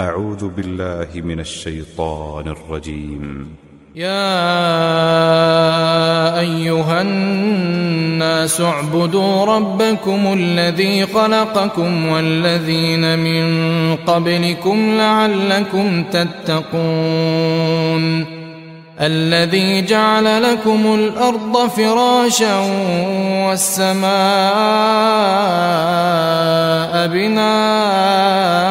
أعوذ بالله من الشيطان الرجيم. يا أيها الناس اعبدوا ربكم الذي خلقكم والذين من قبلكم لعلكم تتقون. الذي جعل لكم الأرض فراشا والسماء بناء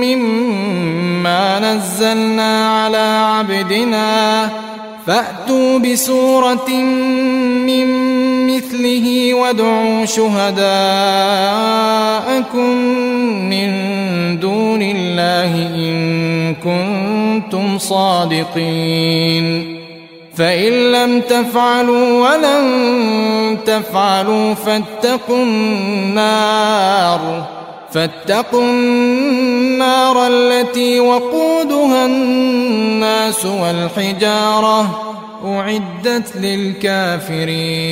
مما نزلنا على عبدنا. فأتوا بسورة من مثله وادعوا شهداءكم من دون الله إن كنتم صادقين. فإن لم تفعلوا ولن تفعلوا فاتقوا النار. فاتقوا النار التي وقودها الناس والحجارة أعدت للكافرين.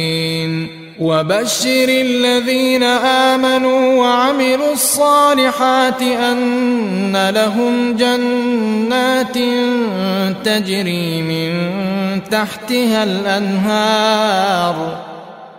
وبشر الذين آمنوا وعملوا الصالحات أن لهم جنات تجري من تحتها الأنهار.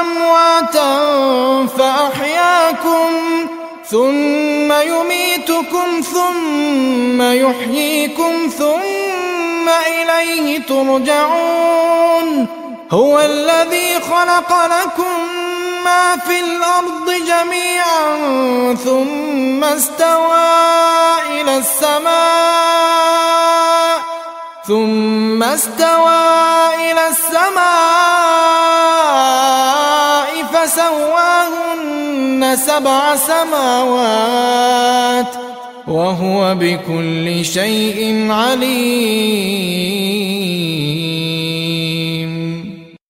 أمواتا فأحياكم ثم يميتكم ثم يحييكم ثم إليه ترجعون. هو الذي خلق لكم ما في الأرض جميعا ثم استوى إلى السماء ثم استوى إلى السماء سبع سماوات وهو بكل شيء عليم.